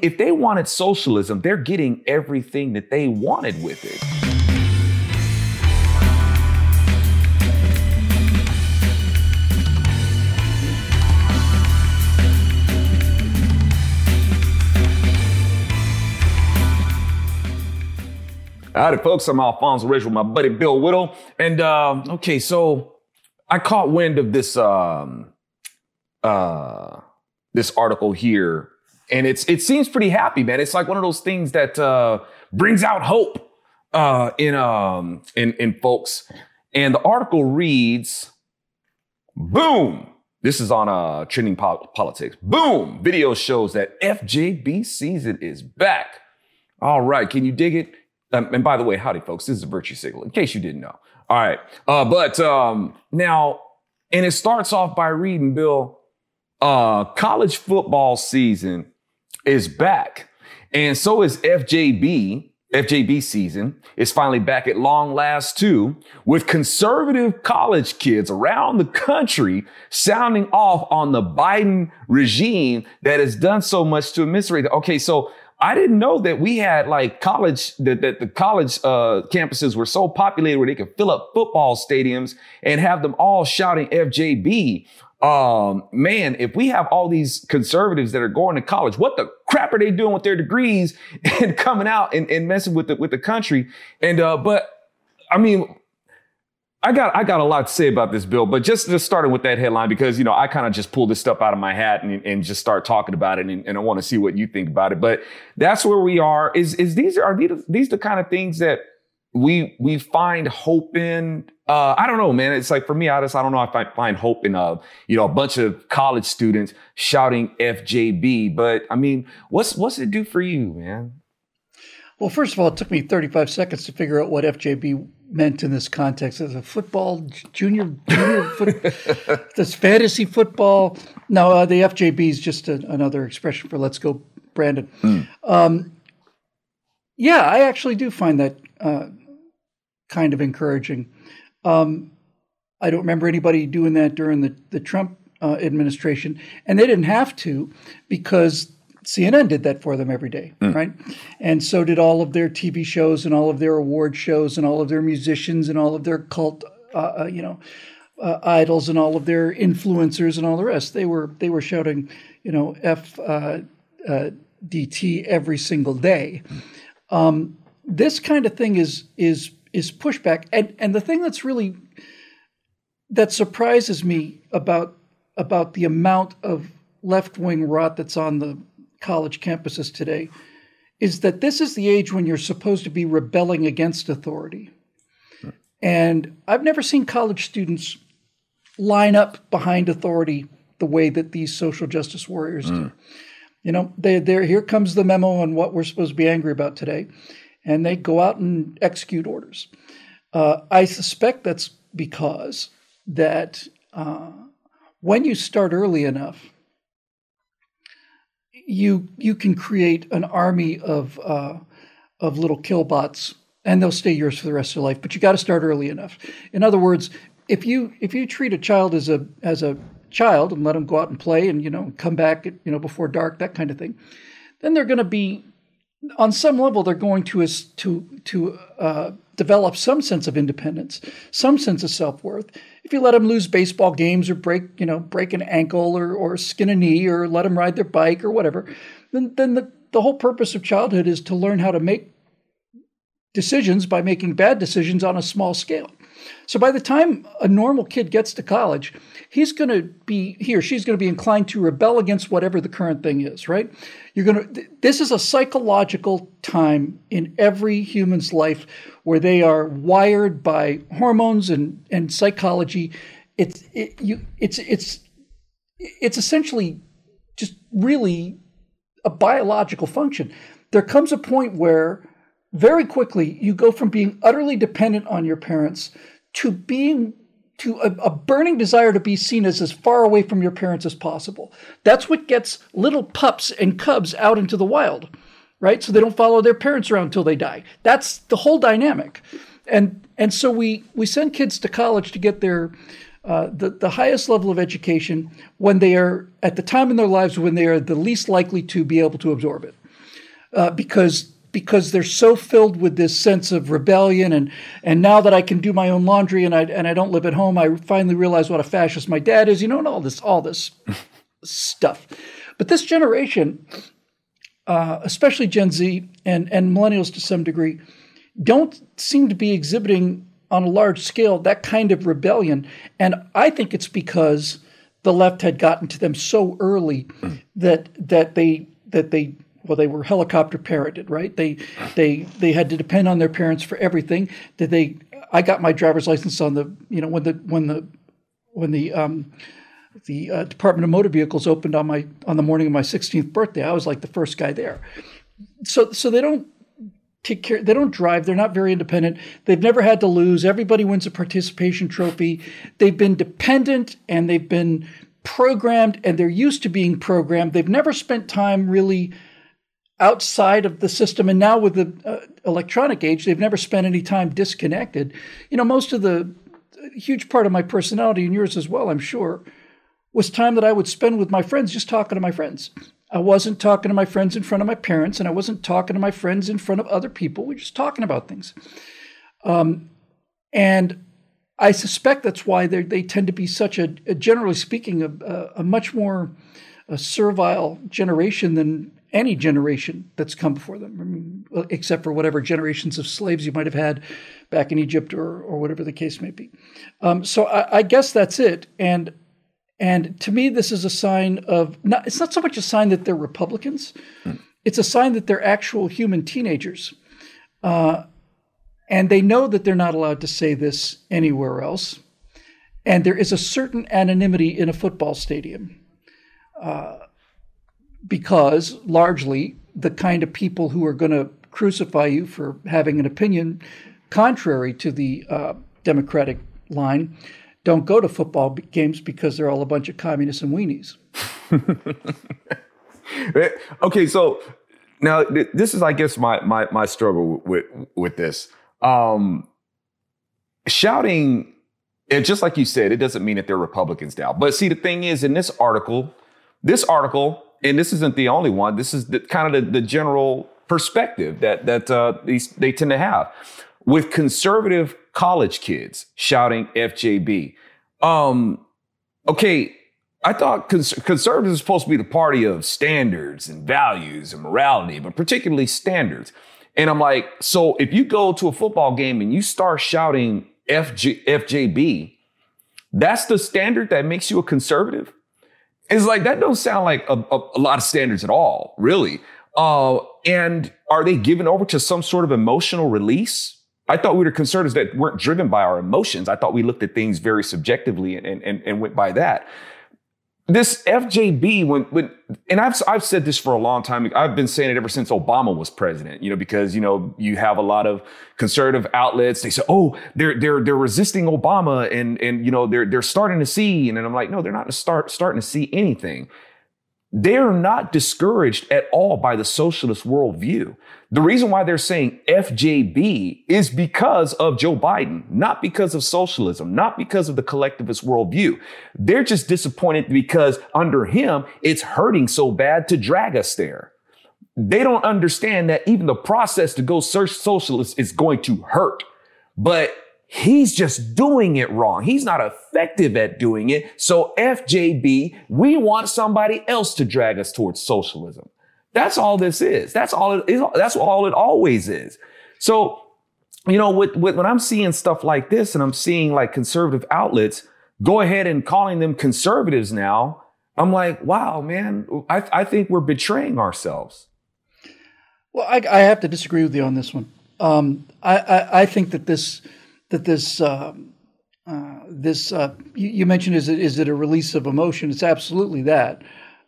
If they wanted socialism, they're getting everything that they wanted with it. Howdy, folks. I'm Alfonso Rachel with my buddy Bill Whittle. And um, okay, so I caught wind of this um, uh, this article here and it's it seems pretty happy, man. It's like one of those things that uh, brings out hope uh, in um in in folks. And the article reads, "Boom." This is on uh, trending po- politics. Boom! Video shows that FJB season is back. All right, can you dig it? Um, and by the way, howdy, folks. This is a virtue signal, in case you didn't know. All right, uh, but um, now, and it starts off by reading, Bill. Uh, college football season is back. And so is FJB. FJB season is finally back at long last too, with conservative college kids around the country sounding off on the Biden regime that has done so much to eviscerate. Okay, so I didn't know that we had like college that, that the college uh, campuses were so populated where they could fill up football stadiums and have them all shouting FJB um, man, if we have all these conservatives that are going to college, what the crap are they doing with their degrees and coming out and, and messing with the with the country? And uh, but I mean, I got I got a lot to say about this bill, but just just starting with that headline because you know I kind of just pulled this stuff out of my hat and, and just start talking about it, and, and I want to see what you think about it. But that's where we are. Is is these are these these the kind of things that we we find hope in uh, I don't know, man. It's like for me, I just I don't know if I find hope in a you know a bunch of college students shouting FJB. But I mean, what's what's it do for you, man? Well, first of all, it took me 35 seconds to figure out what FJB meant in this context. As a football junior junior foot, this fantasy football. No, uh, the FJB is just a, another expression for "Let's go, Brandon." Mm. Um, yeah, I actually do find that uh, kind of encouraging. Um, I don't remember anybody doing that during the, the Trump uh, administration, and they didn't have to because CNN did that for them every day, mm. right? And so did all of their TV shows and all of their award shows and all of their musicians and all of their cult, uh, uh, you know, uh, idols and all of their influencers and all the rest. They were they were shouting, you know, F uh, uh, DT every single day. Um, this kind of thing is is is pushback. And and the thing that's really that surprises me about about the amount of left wing rot that's on the college campuses today is that this is the age when you're supposed to be rebelling against authority. And I've never seen college students line up behind authority the way that these social justice warriors mm. do. You know, they, they're, here comes the memo on what we're supposed to be angry about today and they go out and execute orders. Uh, I suspect that's because that uh, when you start early enough, you you can create an army of uh, of little killbots, and they'll stay yours for the rest of their life. But you got to start early enough. In other words, if you if you treat a child as a as a child and let them go out and play and you know come back you know before dark that kind of thing, then they're going to be on some level, they're going to to to uh, develop some sense of independence, some sense of self worth. If you let them lose baseball games or break you know break an ankle or or skin a knee or let them ride their bike or whatever, then then the the whole purpose of childhood is to learn how to make decisions by making bad decisions on a small scale. So by the time a normal kid gets to college, he's going to be he or she's going to be inclined to rebel against whatever the current thing is, right? You're going to this is a psychological time in every human's life where they are wired by hormones and and psychology. It's it, you it's it's it's essentially just really a biological function. There comes a point where very quickly you go from being utterly dependent on your parents to being to a, a, burning desire to be seen as as far away from your parents as possible. That's what gets little pups and cubs out into the wild, right? So they don't follow their parents around until they die. That's the whole dynamic, and and so we we send kids to college to get their uh, the, the highest level of education when they are at the time in their lives when they are the least likely to be able to absorb it. uh, because because they're so filled with this sense of rebellion and and now that I can do my own laundry and I and I don't live at home, I finally realize what a fascist my dad is. You know, and all this all this stuff. But this generation, uh, especially Gen Z and and millennials to some degree, don't seem to be exhibiting on a large scale that kind of rebellion, and I think it's because the left had gotten to them so early that that they that they well they were helicopter parented right? They they they had to depend on their parents for everything. That they i got my driver's license on the you know when the when the when the um the uh, department of motor vehicles opened on my on the morning of my 16th birthday. I was like the first guy there. So so they don't take care they don't drive. They're not very independent. They've never had to lose. Everybody wins a participation trophy. They've been dependent and they've been programmed and they're used to being programmed. They've never spent time really outside of the system and now with the uh, electronic age they've never spent any time disconnected. You know most of the huge part of my personality and yours as well i'm sure was time that i would spend with my friends just talking to my friends. I wasn't talking to my friends in front of my parents and i wasn't talking to my friends in front of other people. We were just talking about things. Um, and i suspect that's why they tend to be such a, a generally speaking a, a much more a servile generation than any generation that's come before them, I mean, except for whatever generations of slaves you might have had back in Egypt or, or whatever the case may be. Um, so I, I, guess that's it. And and to me, this is a sign of not. It's not so much a sign that they're Republicans. Hmm. It's a sign that they're actual human teenagers, uh, and they know that they're not allowed to say this anywhere else. And there is a certain anonymity in a football stadium. Uh, because largely the kind of people who are going to crucify you for having an opinion contrary to the uh, Democratic line don't go to football games because they're all a bunch of communists and weenies. okay, so now this is, I guess, my my my struggle with with this. Um, shouting, and just like you said, it doesn't mean that they're Republicans now. But see, the thing is, in this article, this article and this isn't the only one. This is the, kind of the, the general perspective that that uh, these they tend to have with conservative college kids shouting FJB. Um, okay, I thought cons- conservatives are supposed to be the party of standards and values and morality, but particularly standards. And I'm like, so if you go to a football game and you start shouting FJ- FJB, that's the standard that makes you a conservative? It's like that don't sound like a, a, a lot of standards at all, really. Uh, and are they given over to some sort of emotional release? I thought we were concerns that weren't driven by our emotions. I thought we looked at things very subjectively and, and, and went by that this FJB when when and I've I've said this for a long time. I've been saying it ever since Obama was president. You know, because you know you have a lot of conservative outlets. They say, "Oh, they're they're they're resisting Obama," and and you know they're they're starting to see. And I'm like, no, they're not start starting to see anything. They're not discouraged at all by the socialist worldview. The reason why they're saying FJB is because of Joe Biden, not because of socialism, not because of the collectivist worldview. They're just disappointed because under him, it's hurting so bad to drag us there. They don't understand that even the process to go search socialist is going to hurt. But He's just doing it wrong. He's not effective at doing it. So FJB, we want somebody else to drag us towards socialism. That's all this is. That's all it is. That's all it always is. So, you know, with, with, when I'm seeing stuff like this and I'm seeing like conservative outlets go ahead and calling them conservatives now, I'm like, wow, man, I, I think we're betraying ourselves. Well, I, I have to disagree with you on this one. Um, I, I, I think that this that this um, uh, this uh, you, you, mentioned is it is it a release of emotion? It's absolutely that.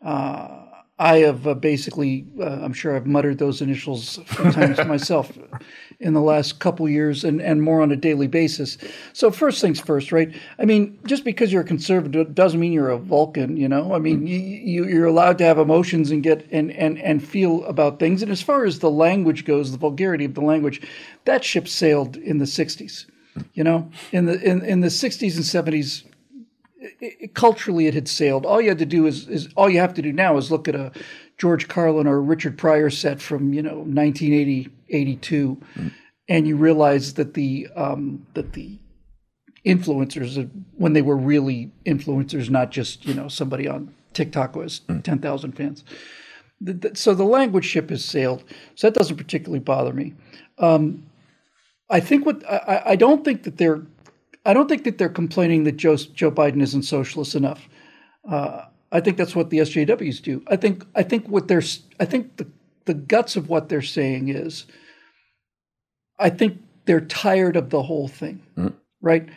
Uh, I have uh, basically, uh, I'm sure I've muttered those initials a few times myself in the last couple years and, and more on a daily basis. So, first things first, right? I mean, just because you're a conservative doesn't mean you're a Vulcan, you know? I mean, you, you're allowed to have emotions and get and, and, and feel about things. And as far as the language goes, the vulgarity of the language, that ship sailed in the 60s. You know, in the in, in the 60s and 70s, it, it, culturally it had sailed. All you had to do is, is all you have to do now is look at a George Carlin or Richard Pryor set from you know 1980 82, mm. and you realize that the um, that the influencers when they were really influencers, not just you know somebody on TikTok was mm. 10,000 fans. The, the, so the language ship has sailed. So that doesn't particularly bother me. Um, I think what I, I don't think that they're I don't think that they're complaining that Joe Joe Biden isn't socialist enough. Uh, I think that's what the SJWs do. I think I think what they're I think the the guts of what they're saying is I think they're tired of the whole thing. Mm-hmm. Right?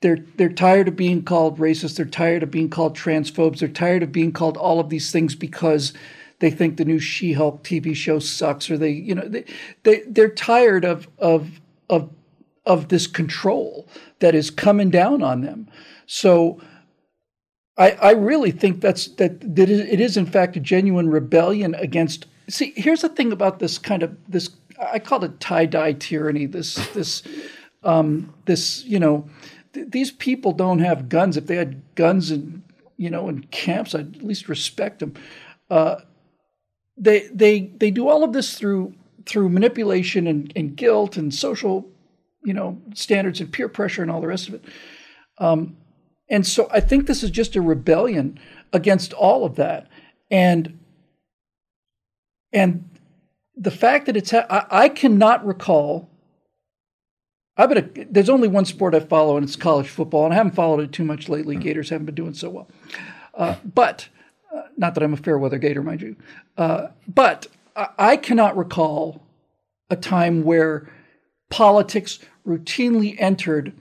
They're they're tired of being called racist, they're tired of being called transphobes, they're tired of being called all of these things because they think the new She-Hulk TV show sucks or they you know they, they they're tired of of of of this control that is coming down on them. So I, I really think that's that that it is in fact a genuine rebellion against. See, here's the thing about this kind of this. I call it tie dye tyranny. This this um, this you know th- these people don't have guns. If they had guns and you know in camps, I'd at least respect them. Uh, they they they do all of this through through manipulation and, and guilt and social you know standards and peer pressure and all the rest of it. Um, and so I think this is just a rebellion against all of that. And and the fact that it's ha- I, I, cannot recall I've bet there's only one sport I follow and it's college football and I haven't followed it too much lately. Hmm. Gators haven't been doing so well. Uh, but uh, not that I'm a fair weather gator, mind you. Uh, but I, cannot recall a time where politics routinely entered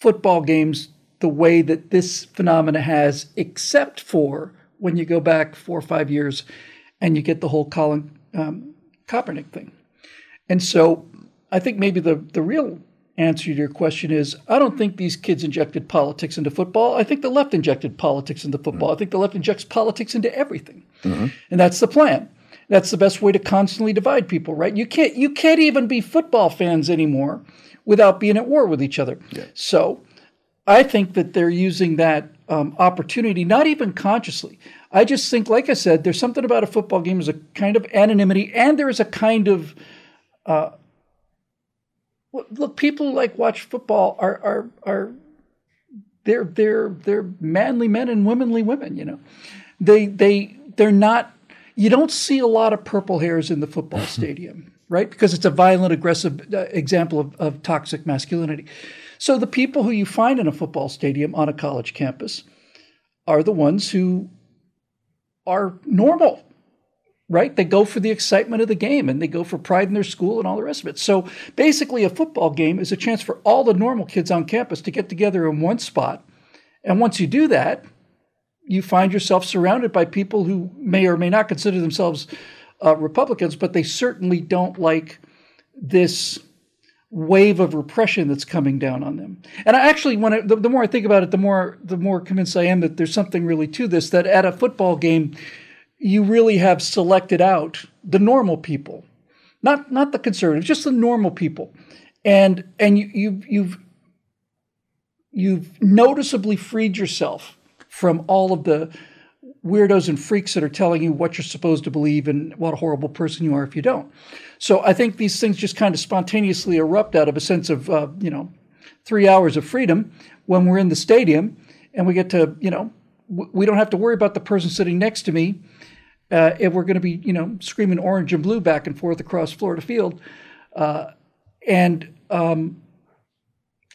football games the way that this phenomena has, except for when you go back four or five years and you get the whole Colin um, Kaepernick thing. And so I think maybe the, the real answer to your question is I don't think these kids injected politics into football. I think the left injected politics into football. I think the left injects politics into everything. Mm-hmm. And that's the plan. That's the best way to constantly divide people, right? You can't you can't even be football fans anymore without being at war with each other. Yeah. So I think that they're using that um, opportunity, not even consciously. I just think, like I said, there's something about a football game as a kind of anonymity, and there is a kind of uh, look. People like watch football are are are they're they're they're manly men and womanly women. You know, they they they're not. You don't see a lot of purple hairs in the football stadium right? Because it's a violent, aggressive uh, example of, of toxic masculinity. So the people who you find in a football stadium on a college campus are the ones who are normal, right? They go for the excitement of the game and they go for pride in their school and all the rest of it. So basically, a football game is a chance for all the normal kids on campus to get together in one spot. And once you do that, you find yourself surrounded by people who may or may not consider themselves uh, Republicans, but they certainly don't like this wave of repression that's coming down on them. And I actually, when I, the, the, more I think about it, the more the more convinced I am that there's something really to this. That at a football game, you really have selected out the normal people, not not the conservatives, just the normal people, and and you, you've you've you've noticeably freed yourself from all of the weirdos and freaks that are telling you what you're supposed to believe and what a horrible person you are if you don't. So I think these things just kind of spontaneously erupt out of a sense of, uh, you know, three hours of freedom when we're in the stadium and we get to, you know, we don't have to worry about the person sitting next to me uh, if we're going to be, you know, screaming orange and blue back and forth across Florida Field. Uh, and um,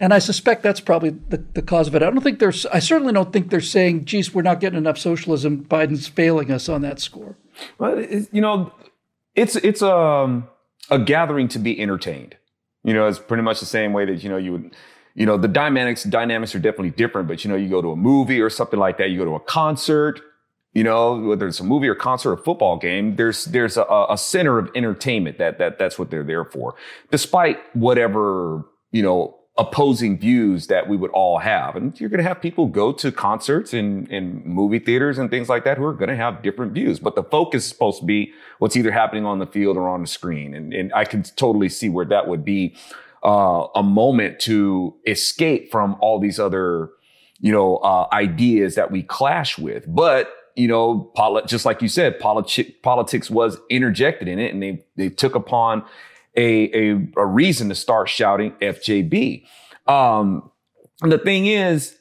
and I suspect that's probably the, the cause of it. I don't think there's, I certainly don't think they're saying, geez, we're not getting enough socialism. Biden's failing us on that score. Well, you know, it's, it's a, um, a gathering to be entertained. You know, it's pretty much the same way that, you know, you would, you know, the dynamics, dynamics are definitely different, but you know, you go to a movie or something like that, you go to a concert, you know, whether it's a movie or concert or football game, there's there's a, a, center of entertainment that that that's what they're there for. Despite whatever, you know, opposing views that we would all have. And you're going to have people go to concerts and, and movie theaters and things like that who are going to have different views. But the focus is supposed to be what's either happening on the field or on the screen. And, and I can totally see where that would be uh, a moment to escape from all these other, you know, uh, ideas that we clash with. But you know, just like you said, politi- politics was interjected in it, and they they took upon a a, a reason to start shouting FJB. Um, and the thing is,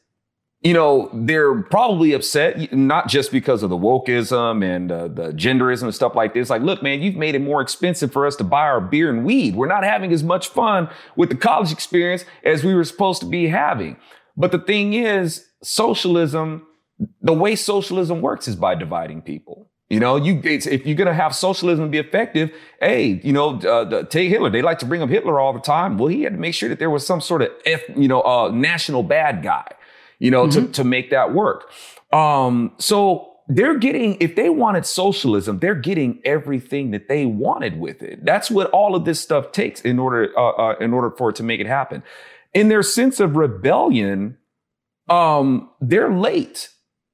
you know, they're probably upset, not just because of the wokeism and uh, the genderism and stuff like this. Like, look, man, you've made it more expensive for us to buy our beer and weed. We're not having as much fun with the college experience as we were supposed to be having. But the thing is, socialism, the way socialism works is by dividing people. You know, you if you're gonna have socialism be effective, hey, you know, uh, take Hitler. They like to bring up Hitler all the time. Well, he had to make sure that there was some sort of F, you know, uh, national bad guy, you know, mm-hmm. to to make that work. Um, so they're getting if they wanted socialism, they're getting everything that they wanted with it. That's what all of this stuff takes in order uh, uh, in order for it to make it happen. In their sense of rebellion, um, they're late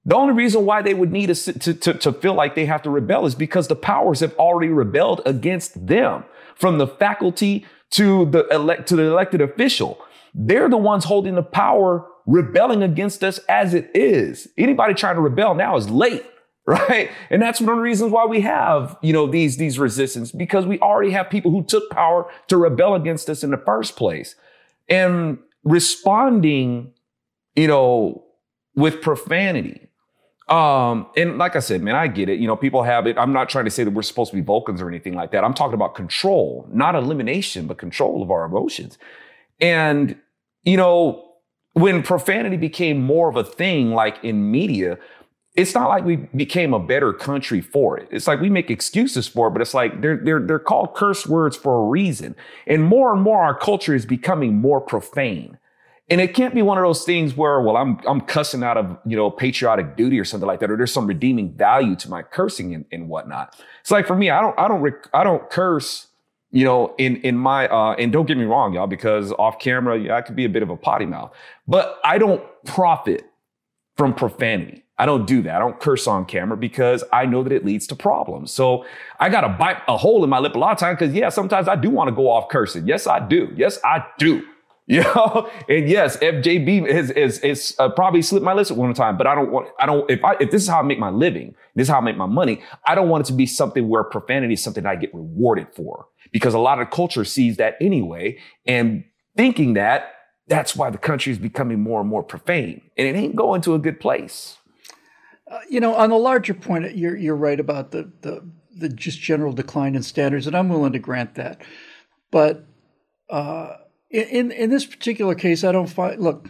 the only reason why they would need a, to, to, to feel like they have to rebel is because the powers have already rebelled against them, from the faculty to the elect to the elected official. They're the ones holding the power, rebelling against us as it is. Anybody trying to rebel now is late right? And that's one of the reasons why we have, you know, these, these resistance because we already have people who took power to rebel against us in the first place. And responding, you know, with profanity, um, and like I said, man, I get it. You know, people have it. I'm not trying to say that we're supposed to be Vulcans or anything like that. I'm talking about control, not elimination, but control of our emotions. And, you know, when profanity became more of a thing, like in media, it's not like we became a better country for it. It's like we make excuses for it, but it's like they're, they're, they're called curse words for a reason. And more and more, our culture is becoming more profane. And it can't be one of those things where, well, I'm, I'm cussing out of, you know, patriotic duty or something like that, or there's some redeeming value to my cursing and, and whatnot. It's like for me, I don't, I don't, rec- I don't curse, you know, in, in my, uh, and don't get me wrong, y'all, because off camera, yeah, I could be a bit of a potty mouth, but I don't profit from profanity. I don't do that. I don't curse on camera because I know that it leads to problems. So I got to bite a hole in my lip a lot of times because, yeah, sometimes I do want to go off cursing. Yes, I do. Yes, I do. You know, and yes, FJB has is is uh, probably slipped my list at one time, but I don't want I don't if I if this is how I make my living, this is how I make my money. I don't want it to be something where profanity is something I get rewarded for because a lot of culture sees that anyway, and thinking that that's why the country is becoming more and more profane, and it ain't going to a good place. Uh, you know, on the larger point, you're you're right about the the the just general decline in standards, and I'm willing to grant that, but. Uh, in in this particular case, I don't find look.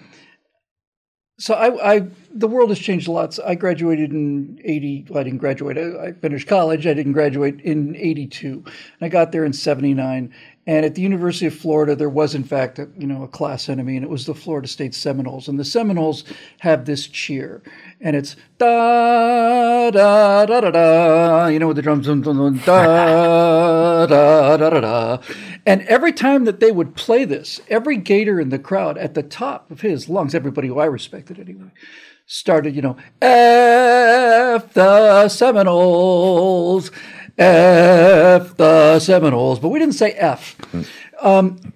So I, I the world has changed a lot. I graduated in eighty. Well, I didn't graduate. I, I finished college. I didn't graduate in eighty two. I got there in seventy nine, and at the University of Florida, there was in fact a, you know a class enemy, and it was the Florida State Seminoles. And the Seminoles have this cheer, and it's da da da da da. You know with the drums, da da da da da. And every time that they would play this, every Gator in the crowd at the top of his lungs, everybody who I respected anyway, started, you know, F the Seminoles. F the Seminoles, but we didn't say F. Um,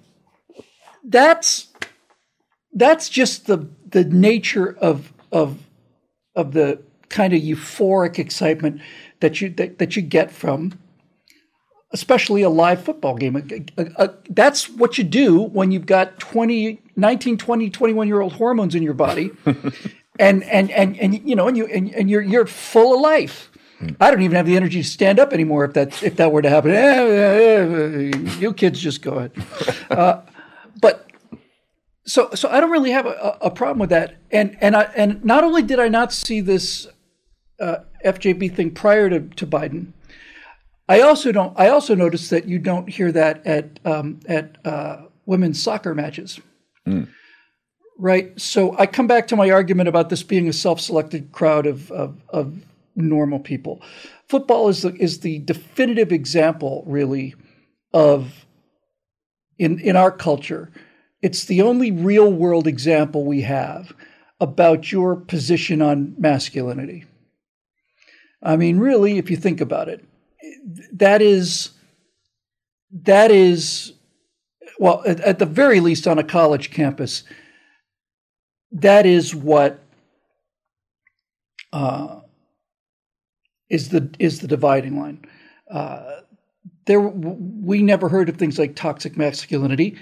that's that's just the the nature of of of the kind of euphoric excitement that you that, that you get from especially a live football game. A, a, a, that's what you do when you've got 20, 19, 20, 21 year old hormones in your body. and, and, and, and, you know, and you, and, and you're, you're full of life. I don't even have the energy to stand up anymore if that if that were to happen. Eh, eh, eh, you kids just go ahead. Uh, but so so I don't really have a, a, problem with that. And and I and not only did I not see this uh, FJB thing prior to, to Biden, I also don't. I also noticed that you don't hear that at um, at uh, women's soccer matches. Mm. Right. So I come back to my argument about this being a self-selected crowd of, of, of normal people. Football is the, is the definitive example, really, of in in our culture. It's the only real world example we have about your position on masculinity. I mean, really, if you think about it, that is that is well, at, at the very least, on a college campus, that is what. Uh, is the is the dividing line. Uh, there, we never heard of things like toxic masculinity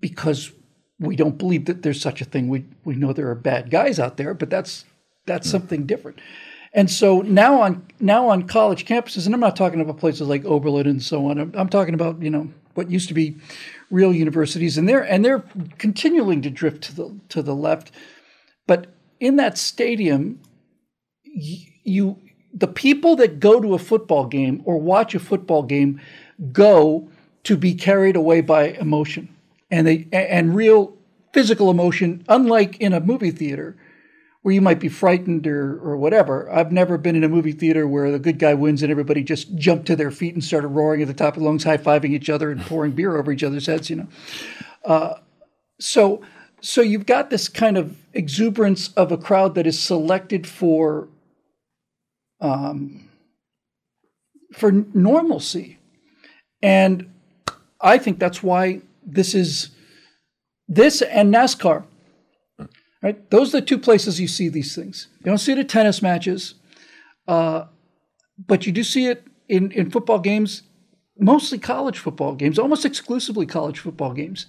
because we don't believe that there's such a thing. We we know there are bad guys out there, but that's that's something different. And so now on now on college campuses, and I'm not talking about places like Oberlin and so on. I'm, I'm talking about you know what used to be real universities, and they're and they're continuing to drift to the to the left. But in that stadium, you the people that go to a football game or watch a football game go to be carried away by emotion and they and real physical emotion unlike in a movie theater where you might be frightened or, or whatever. I've never been in a movie theater where the good guy wins and everybody just jumped to their feet and started roaring at the top of lungs, high fiving each other and pouring beer over each other's heads. You know, uh, so so you've got this kind of exuberance of a crowd that is selected for um, for normalcy, and I think that's why this is this and NASCAR Right? Those are the two places you see these things. You don't see it at tennis matches, uh, but you do see it in, in football games, mostly college football games, almost exclusively college football games,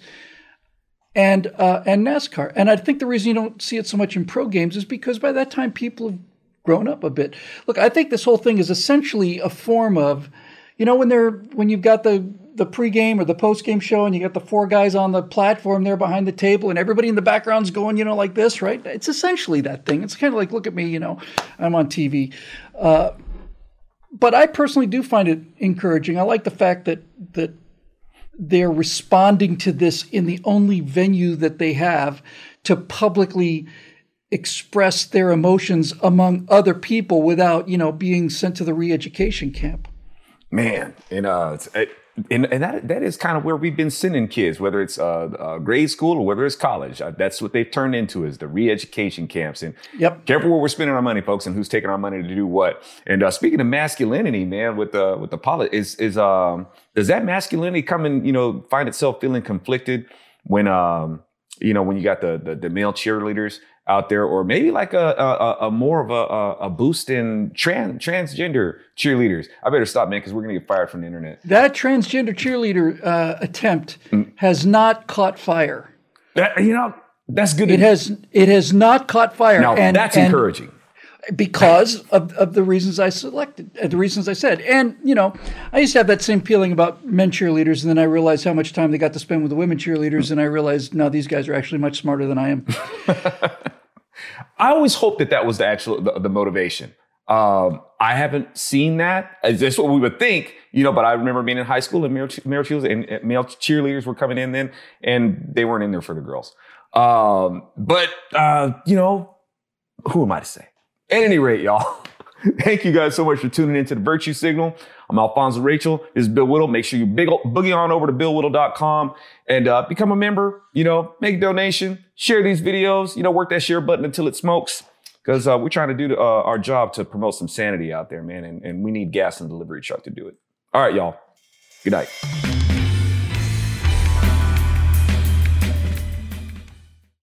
and uh, and NASCAR. And I think the reason you don't see it so much in pro games is because by that time people have grown up a bit. Look, I think this whole thing is essentially a form of, you know, when they're when you've got the the pregame or the postgame show, and you got the four guys on the platform there behind the table, and everybody in the background's going, you know, like this, right? It's essentially that thing. It's kind of like, look at me, you know, I'm on TV. Uh, but I personally do find it encouraging. I like the fact that that they're responding to this in the only venue that they have to publicly express their emotions among other people without, you know, being sent to the re-education camp. Man, and uh, it, and, and that that is kind of where we've been sending kids, whether it's uh, uh, grade school or whether it's college. Uh, that's what they've turned into is the re-education camps. And yep. careful where we're spending our money, folks, and who's taking our money to do what. And uh, speaking of masculinity, man, with the with the polit is is um does that masculinity come and you know find itself feeling conflicted when um you know when you got the the, the male cheerleaders out there, or maybe like a, a, a more of a, a, boost in trans, transgender cheerleaders. I better stop, man, because we're going to get fired from the internet. That transgender cheerleader uh, attempt mm. has not caught fire. That, you know, that's good. It has. It has not caught fire. Now and, that's and, encouraging because of, of the reasons I selected, uh, the reasons I said. And, you know, I used to have that same feeling about men cheerleaders, and then I realized how much time they got to spend with the women cheerleaders, and I realized, no, these guys are actually much smarter than I am. I always hoped that that was the actual the, the motivation. Um, I haven't seen that. That's what we would think, you know. But I remember being in high school and male, male cheerleaders and male cheerleaders were coming in then, and they weren't in there for the girls. Um, but uh, you know, who am I to say? At any rate, y'all. Thank you guys so much for tuning into the Virtue Signal. I'm Alfonso Rachel. This is Bill Whittle. Make sure you big, boogie on over to billwhittle.com and uh, become a member. You know, make a donation, share these videos. You know, work that share button until it smokes because uh, we're trying to do uh, our job to promote some sanity out there, man. And, and we need gas and delivery truck to do it. All right, y'all. Good night.